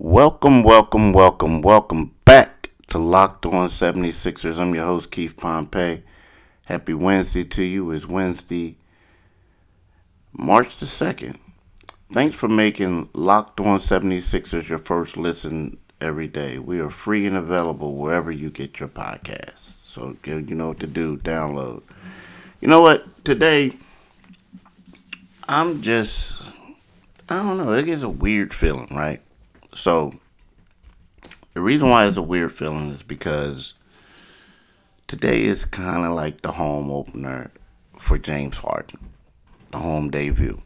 Welcome, welcome, welcome, welcome back to Locked On 76ers. I'm your host, Keith Pompey. Happy Wednesday to you. It's Wednesday, March the 2nd. Thanks for making Locked On 76ers your first listen every day. We are free and available wherever you get your podcasts. So you know what to do, download. You know what? Today, I'm just, I don't know, it gets a weird feeling, right? So, the reason why it's a weird feeling is because today is kind of like the home opener for James Harden, the home debut.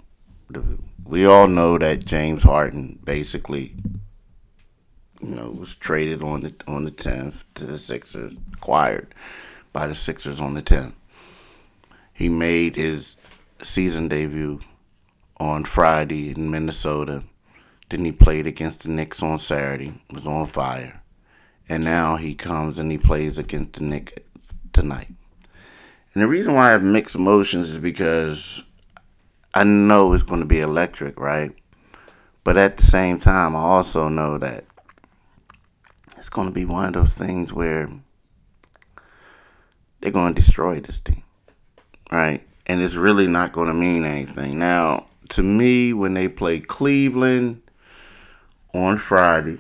We all know that James Harden basically, you know, was traded on the on the tenth to the Sixers, acquired by the Sixers on the tenth. He made his season debut on Friday in Minnesota then he played against the Knicks on Saturday, was on fire. And now he comes and he plays against the Knicks tonight. And the reason why I have mixed emotions is because I know it's going to be electric, right? But at the same time, I also know that it's going to be one of those things where they're going to destroy this team, right? And it's really not going to mean anything. Now, to me, when they play Cleveland on Friday,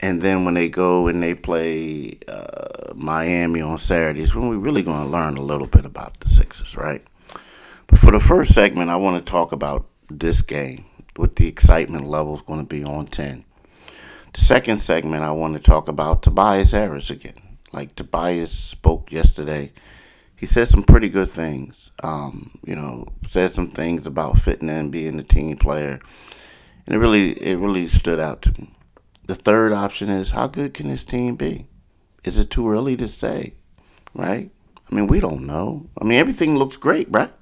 and then when they go and they play uh, Miami on Saturdays, when we're really going to learn a little bit about the Sixers, right? But for the first segment, I want to talk about this game, what the excitement level is going to be on 10. The second segment, I want to talk about Tobias Harris again. Like Tobias spoke yesterday, he said some pretty good things. Um, you know, said some things about fitting in, being a team player and it really it really stood out to me. The third option is how good can this team be? Is it too early to say? Right? I mean, we don't know. I mean, everything looks great, right?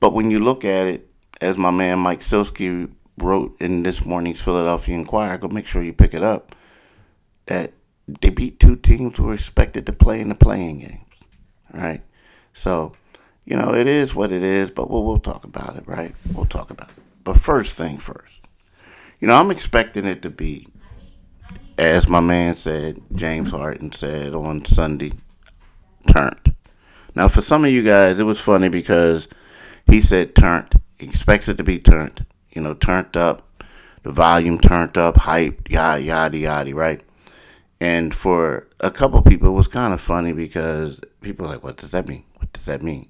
But when you look at it, as my man Mike Sielski wrote in this morning's Philadelphia Inquirer, go make sure you pick it up, that they beat two teams who were expected to play in the play-in games, right? So, you know, it is what it is, but we'll, we'll talk about it, right? We'll talk about it. But first thing first, you know, I'm expecting it to be, as my man said, James Harden said on Sunday, turned. Now, for some of you guys, it was funny because he said turned. Expects it to be turned. You know, turned up, the volume turned up, hype, yada, yada, yada, right? And for a couple people, it was kind of funny because people were like, what does that mean? What does that mean?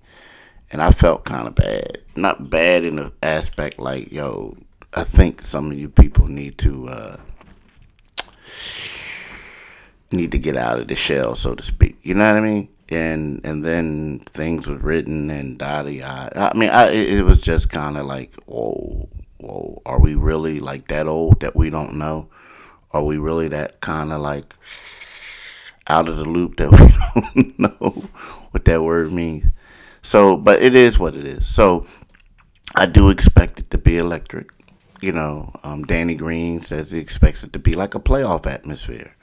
And I felt kind of bad. Not bad in the aspect like, yo, I think some of you people need to uh, need to get out of the shell, so to speak. You know what I mean? And and then things were written and da I mean, I, it was just kind of like, whoa, whoa, are we really like that old that we don't know? Are we really that kind of like out of the loop that we don't know what that word means? So, but it is what it is. So, I do expect it to be electric. You know, um, Danny Green says he expects it to be like a playoff atmosphere.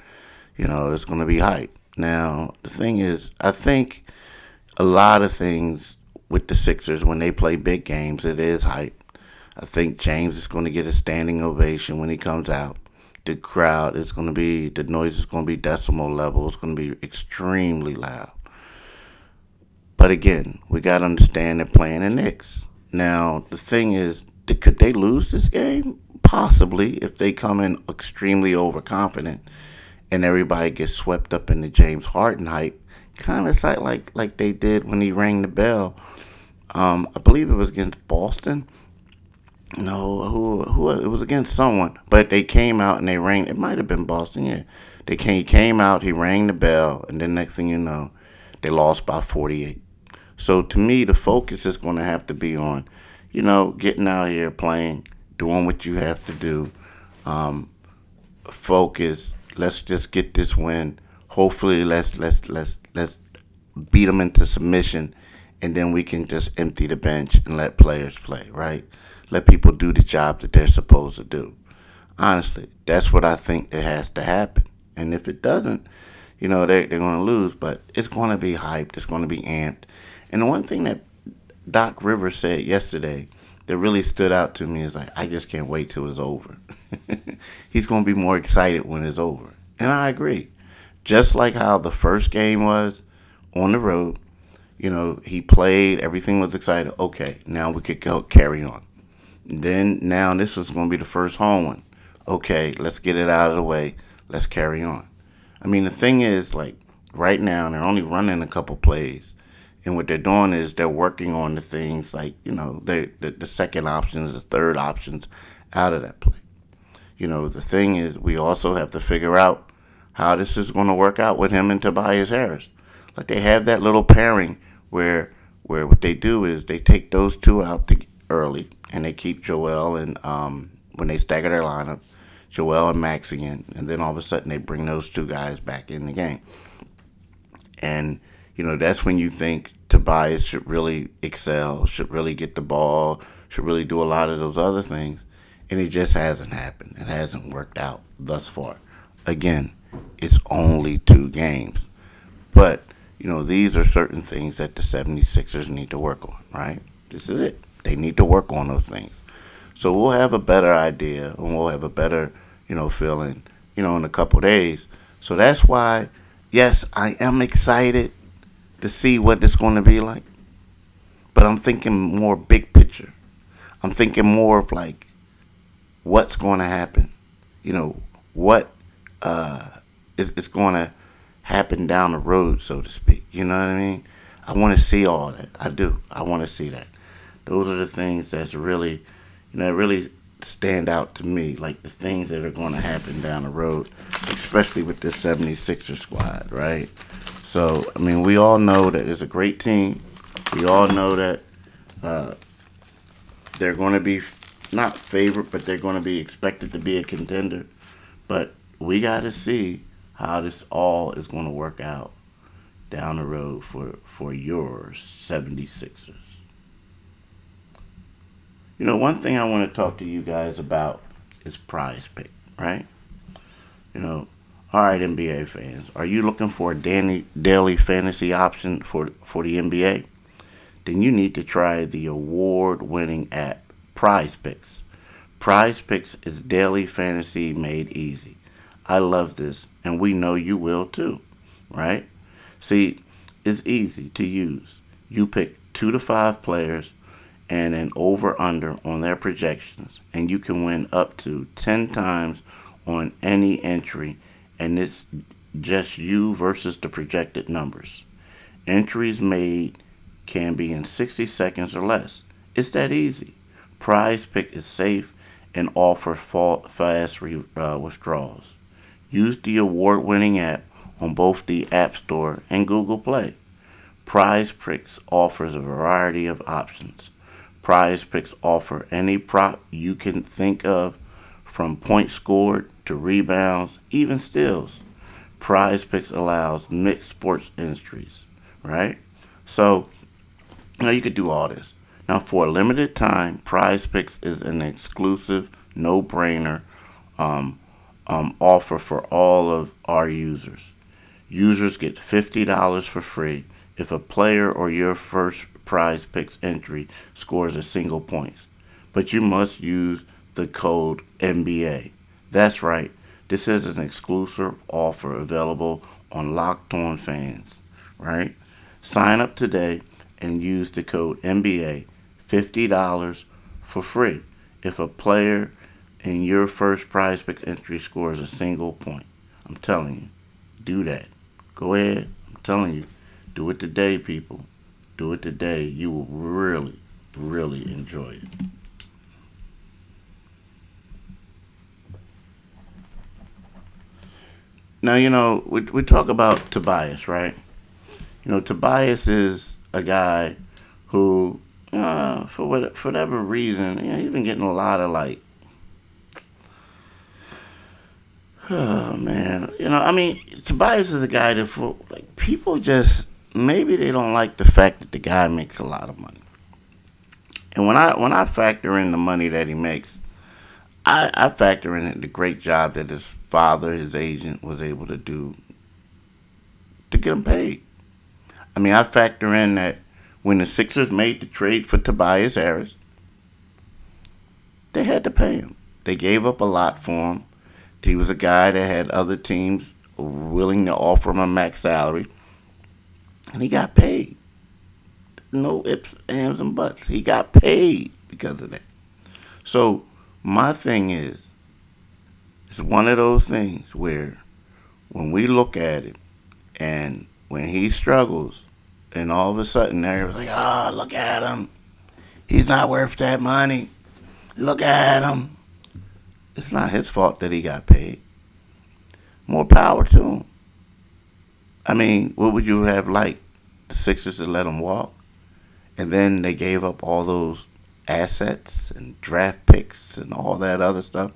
You know, it's going to be hype. Now, the thing is, I think a lot of things with the Sixers when they play big games, it is hype. I think James is going to get a standing ovation when he comes out. The crowd is going to be, the noise is going to be decibel level. It's going to be extremely loud. But again, we got to understand they're playing the Knicks. Now, the thing is, could they lose this game? Possibly, if they come in extremely overconfident and everybody gets swept up in the James Harden hype, kind of like like they did when he rang the bell. Um, I believe it was against Boston. No, who who it was against someone, but they came out and they rang. It might have been Boston. Yeah, they came. He came out. He rang the bell, and then next thing you know, they lost by forty eight. So to me, the focus is going to have to be on, you know, getting out here playing, doing what you have to do. Um, focus. Let's just get this win. Hopefully, let's let's let's let's beat them into submission, and then we can just empty the bench and let players play. Right? Let people do the job that they're supposed to do. Honestly, that's what I think that has to happen. And if it doesn't, you know, they, they're going to lose. But it's going to be hyped. It's going to be amped. And the one thing that Doc Rivers said yesterday that really stood out to me is like I just can't wait till it's over. He's going to be more excited when it's over, and I agree. Just like how the first game was on the road, you know, he played, everything was excited. Okay, now we could go carry on. Then now this is going to be the first home one. Okay, let's get it out of the way. Let's carry on. I mean, the thing is, like right now, they're only running a couple plays, and what they're doing is they're working on the things like you know, they the, the second options, the third options out of that play. You know, the thing is, we also have to figure out how this is going to work out with him and Tobias Harris. Like they have that little pairing where where what they do is they take those two out to, early and they keep Joel and um, when they stagger their lineup, Joel and Max again, and then all of a sudden they bring those two guys back in the game. And you know that's when you think Tobias should really excel, should really get the ball, should really do a lot of those other things, and it just hasn't happened. It hasn't worked out thus far. Again, it's only two games, but you know these are certain things that the 76ers need to work on. Right? This is it. They need to work on those things. So we'll have a better idea and we'll have a better, you know, feeling, you know, in a couple days. So that's why, yes, I am excited to see what it's going to be like. But I'm thinking more big picture. I'm thinking more of like what's going to happen. You know, what uh, is, is going to happen down the road, so to speak. You know what I mean? I want to see all that. I do. I want to see that those are the things that's really, you know, really stand out to me, like the things that are going to happen down the road, especially with this 76er squad, right? So, I mean, we all know that it's a great team. We all know that uh, they're going to be not favorite, but they're going to be expected to be a contender. But we got to see how this all is going to work out down the road for, for your 76ers. You know, one thing I want to talk to you guys about is prize pick, right? You know, all right, NBA fans, are you looking for a daily, fantasy option for, for the NBA? Then you need to try the award winning app, Prize Picks. Prize Picks is daily fantasy made easy. I love this, and we know you will too, right? See, it's easy to use. You pick two to five players and an over under on their projections, and you can win up to 10 times on any entry, and it's just you versus the projected numbers. Entries made can be in 60 seconds or less. It's that easy. Prize Pick is safe and offers fast uh, withdrawals. Use the award winning app on both the App Store and Google Play. Prize Picks offers a variety of options Prize Picks offer any prop you can think of, from points scored to rebounds, even steals. Prize Picks allows mixed sports entries, right? So, now you could do all this. Now, for a limited time, Prize Picks is an exclusive, no-brainer um, um, offer for all of our users. Users get $50 for free if a player or your first prize picks entry scores a single points. But you must use the code NBA. That's right. This is an exclusive offer available on Locked On Fans, right? Sign up today and use the code NBA, $50 for free if a player in your first prize pick entry scores a single point. I'm telling you, do that. Go ahead. I'm telling you, do it today, people do it today, you will really, really enjoy it. Now, you know, we, we talk about Tobias, right? You know, Tobias is a guy who, uh, for what, for whatever reason, you know, he's been getting a lot of like, oh man, you know, I mean, Tobias is a guy that for like people just maybe they don't like the fact that the guy makes a lot of money. And when I when I factor in the money that he makes, I, I factor in the great job that his father, his agent, was able to do to get him paid. I mean, I factor in that when the Sixers made the trade for Tobias Harris, they had to pay him. They gave up a lot for him. He was a guy that had other teams willing to offer him a max salary, and he got paid. No ifs, ands, and buts. He got paid because of that. So my thing is, it's one of those things where when we look at it, and when he struggles, and all of a sudden everyone's like, "Oh, look at him. He's not worth that money. Look at him." It's not his fault that he got paid. More power to him. I mean, what would you have liked? The Sixers to let him walk? And then they gave up all those assets and draft picks and all that other stuff.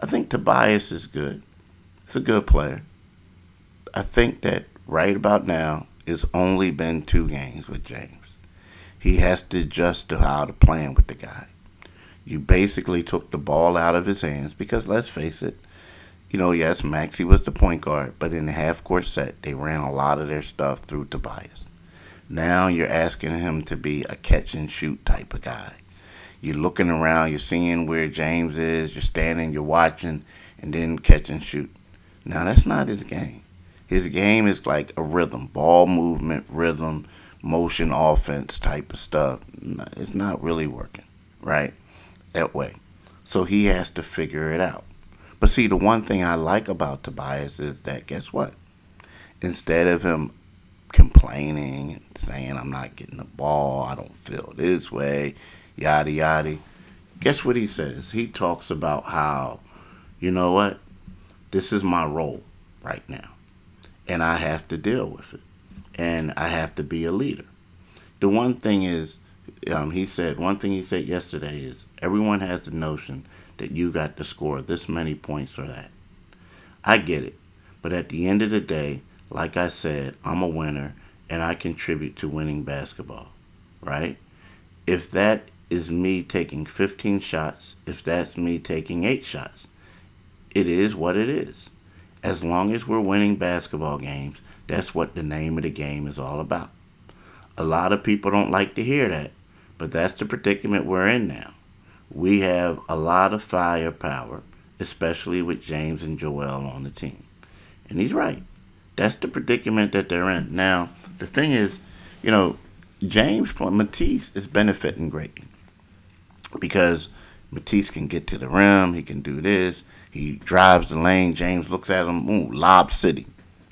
I think Tobias is good. He's a good player. I think that right about now it's only been two games with James. He has to adjust to how to playing with the guy. You basically took the ball out of his hands because let's face it, you know, yes, Maxey was the point guard, but in the half court set, they ran a lot of their stuff through Tobias. Now you're asking him to be a catch and shoot type of guy. You're looking around, you're seeing where James is, you're standing, you're watching, and then catch and shoot. Now that's not his game. His game is like a rhythm, ball movement, rhythm, motion offense type of stuff. It's not really working, right? That way. So he has to figure it out. But see, the one thing I like about Tobias is that guess what? Instead of him complaining and saying, I'm not getting the ball, I don't feel this way, yada yada, guess what he says? He talks about how, you know what? This is my role right now. And I have to deal with it. And I have to be a leader. The one thing is, um, he said, one thing he said yesterday is everyone has the notion that you got to score this many points or that. I get it. But at the end of the day, like I said, I'm a winner and I contribute to winning basketball, right? If that is me taking 15 shots, if that's me taking 8 shots, it is what it is. As long as we're winning basketball games, that's what the name of the game is all about. A lot of people don't like to hear that, but that's the predicament we're in now we have a lot of firepower, especially with James and Joel on the team. And he's right. That's the predicament that they're in. Now, the thing is, you know, James Matisse is benefiting greatly because Matisse can get to the rim. He can do this. He drives the lane. James looks at him. Ooh, lob city,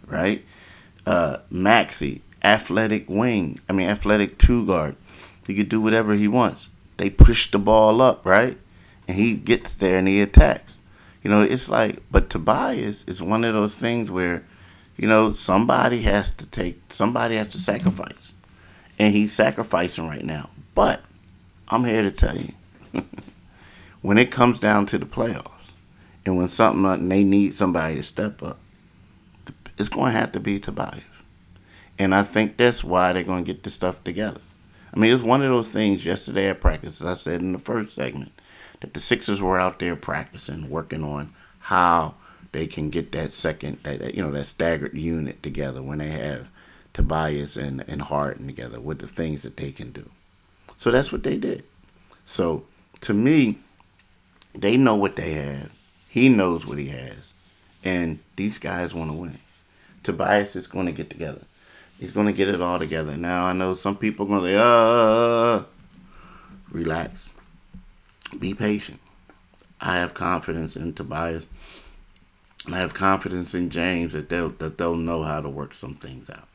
right? Uh, Maxey, athletic wing. I mean, athletic two guard. He could do whatever he wants they push the ball up, right? And he gets there and he attacks. You know, it's like, but Tobias is one of those things where, you know, somebody has to take, somebody has to sacrifice. And he's sacrificing right now. But I'm here to tell you, when it comes down to the playoffs, and when something and they need somebody to step up, it's going to have to be Tobias. And I think that's why they're going to get the stuff together. I mean, it was one of those things yesterday at practice, as I said in the first segment, that the Sixers were out there practicing, working on how they can get that second, that you know, that staggered unit together when they have Tobias and, and Harden together with the things that they can do. So that's what they did. So to me, they know what they have. He knows what he has. And these guys want to win. Tobias is going to get together. He's going to get it all together. Now, I know some people are going to say, uh, relax. Be patient. I have confidence in Tobias. I have confidence in James that they'll that they'll know how to work some things out.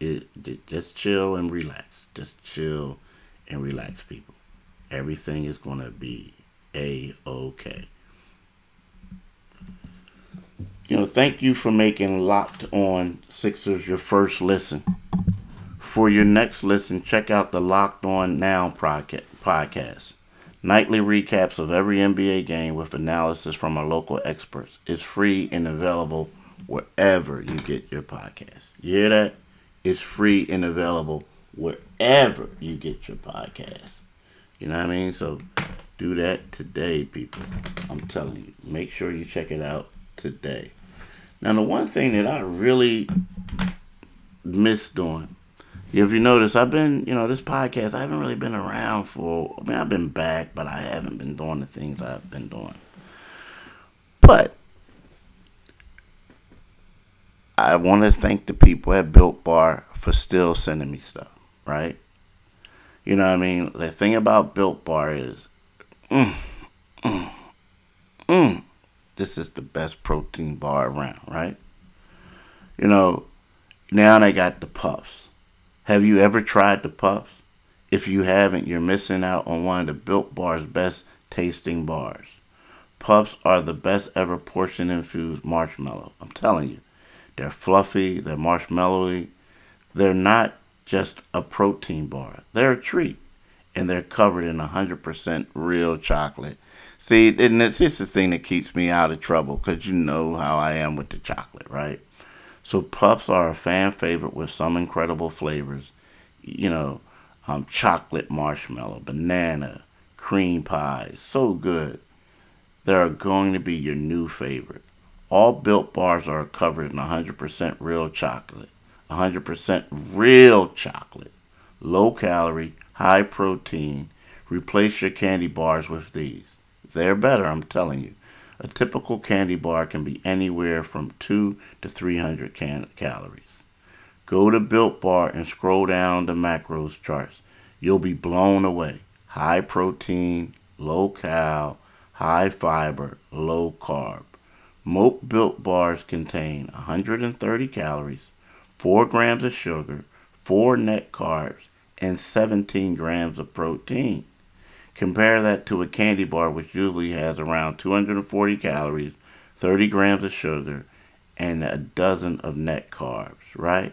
It, just chill and relax. Just chill and relax, people. Everything is gonna be a okay. You know, thank you for making Locked On Sixers your first listen. For your next listen, check out the Locked On Now podcast. Nightly recaps of every NBA game with analysis from our local experts. It's free and available wherever you get your podcast. You hear that? It's free and available wherever you get your podcast. You know what I mean? So do that today, people. I'm telling you. Make sure you check it out today. Now, the one thing that I really miss doing if you notice, I've been, you know, this podcast, I haven't really been around for, I mean, I've been back, but I haven't been doing the things I've been doing. But I want to thank the people at Built Bar for still sending me stuff, right? You know what I mean? The thing about Built Bar is, mm, mm, mm, this is the best protein bar around, right? You know, now they got the puffs. Have you ever tried the puffs? If you haven't, you're missing out on one of the Built Bar's best tasting bars. Puffs are the best ever portion infused marshmallow. I'm telling you. They're fluffy, they're marshmallowy. They're not just a protein bar, they're a treat. And they're covered in 100% real chocolate. See, and it's just the thing that keeps me out of trouble because you know how I am with the chocolate, right? So puffs are a fan favorite with some incredible flavors. You know, um, chocolate marshmallow, banana, cream pie, so good. They are going to be your new favorite. All built bars are covered in 100% real chocolate. 100% real chocolate. Low calorie, high protein. Replace your candy bars with these. They're better, I'm telling you. A typical candy bar can be anywhere from 2 to 300 can- calories. Go to Built Bar and scroll down the macros charts. You'll be blown away. High protein, low cal, high fiber, low carb. Most Built Bars contain 130 calories, 4 grams of sugar, 4 net carbs, and 17 grams of protein. Compare that to a candy bar, which usually has around 240 calories, 30 grams of sugar, and a dozen of net carbs, right?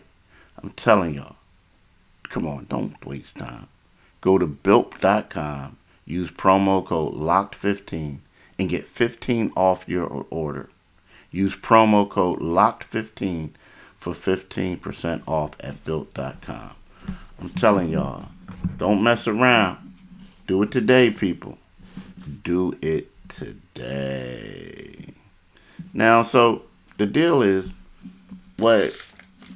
I'm telling y'all, come on, don't waste time. Go to built.com, use promo code LOCKED15, and get 15 off your order. Use promo code LOCKED15 for 15% off at built.com. I'm telling y'all, don't mess around. Do it today, people. Do it today. Now, so the deal is what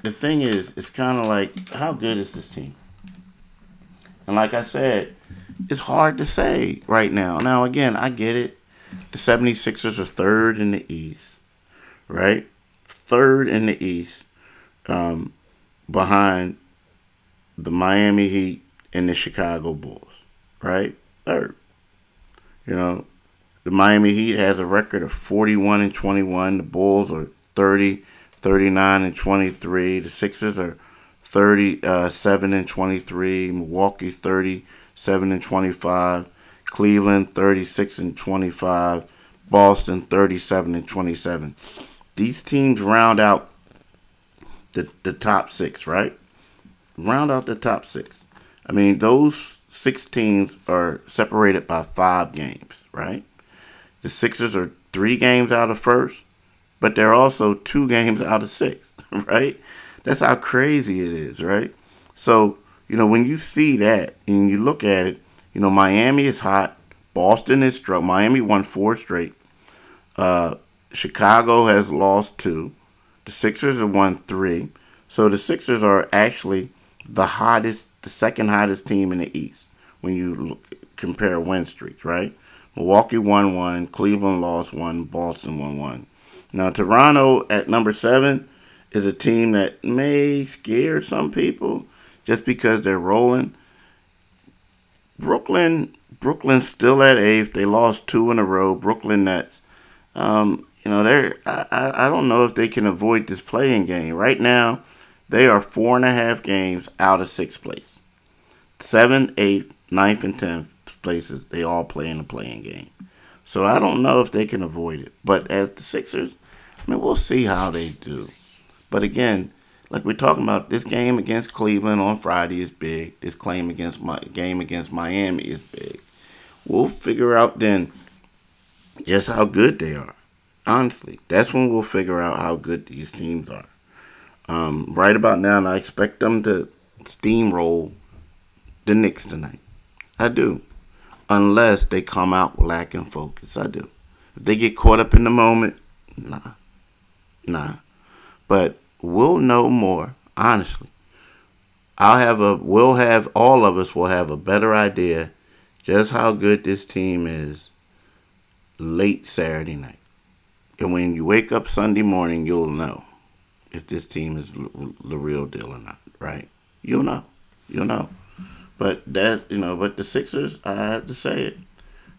the thing is, it's kind of like how good is this team? And like I said, it's hard to say right now. Now, again, I get it. The 76ers are third in the East, right? Third in the East, um, behind the Miami Heat and the Chicago Bulls right? Third. You know, the Miami Heat has a record of 41 and 21. The Bulls are 30, 39 and 23. The Sixers are 37 uh, and 23. Milwaukee 37 and 25. Cleveland 36 and 25. Boston 37 and 27. These teams round out the, the top six, right? Round out the top six. I mean, those six teams are separated by five games, right? The Sixers are three games out of first, but they're also two games out of six, right? That's how crazy it is, right? So, you know, when you see that and you look at it, you know, Miami is hot. Boston is strong. Miami won four straight. Uh, Chicago has lost two. The Sixers have won three. So the Sixers are actually the hottest, the second hottest team in the East when you look, compare win streaks, right? Milwaukee won one, Cleveland lost one, Boston won one. Now Toronto at number seven is a team that may scare some people just because they're rolling. Brooklyn, Brooklyn's still at eighth. They lost two in a row. Brooklyn Nets. Um, you know, they're I, I don't know if they can avoid this play-in game. Right now, they are four and a half games out of sixth place. Seven, eight, ninth and tenth places, they all play in the play-in game. So I don't know if they can avoid it. But as the Sixers, I mean, we'll see how they do. But again, like we're talking about, this game against Cleveland on Friday is big. This claim against my game against Miami is big. We'll figure out then just how good they are. Honestly, that's when we'll figure out how good these teams are. Um, right about now, I expect them to steamroll the Knicks tonight. I do. Unless they come out lacking focus. I do. If they get caught up in the moment, nah. Nah. But we'll know more, honestly. I'll have a we'll have all of us will have a better idea just how good this team is late Saturday night. And when you wake up Sunday morning, you'll know if this team is the real deal or not, right? You'll know. You'll know. But that, you know, but the Sixers, I have to say it.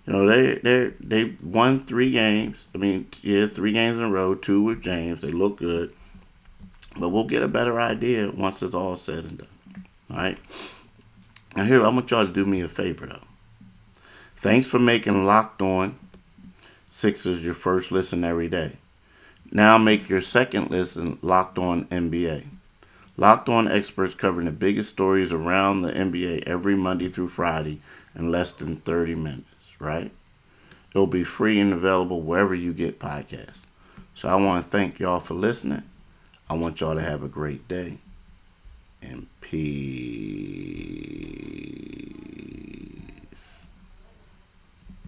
You know, they they they won three games. I mean, yeah, three games in a row, two with James. They look good. But we'll get a better idea once it's all said and done. All right. Now here, I want y'all to do me a favor though. Thanks for making Locked On Sixers your first listen every day. Now make your second listen Locked On NBA. Locked On experts covering the biggest stories around the NBA every Monday through Friday in less than 30 minutes, right? It'll be free and available wherever you get podcasts. So I want to thank y'all for listening. I want y'all to have a great day and peace.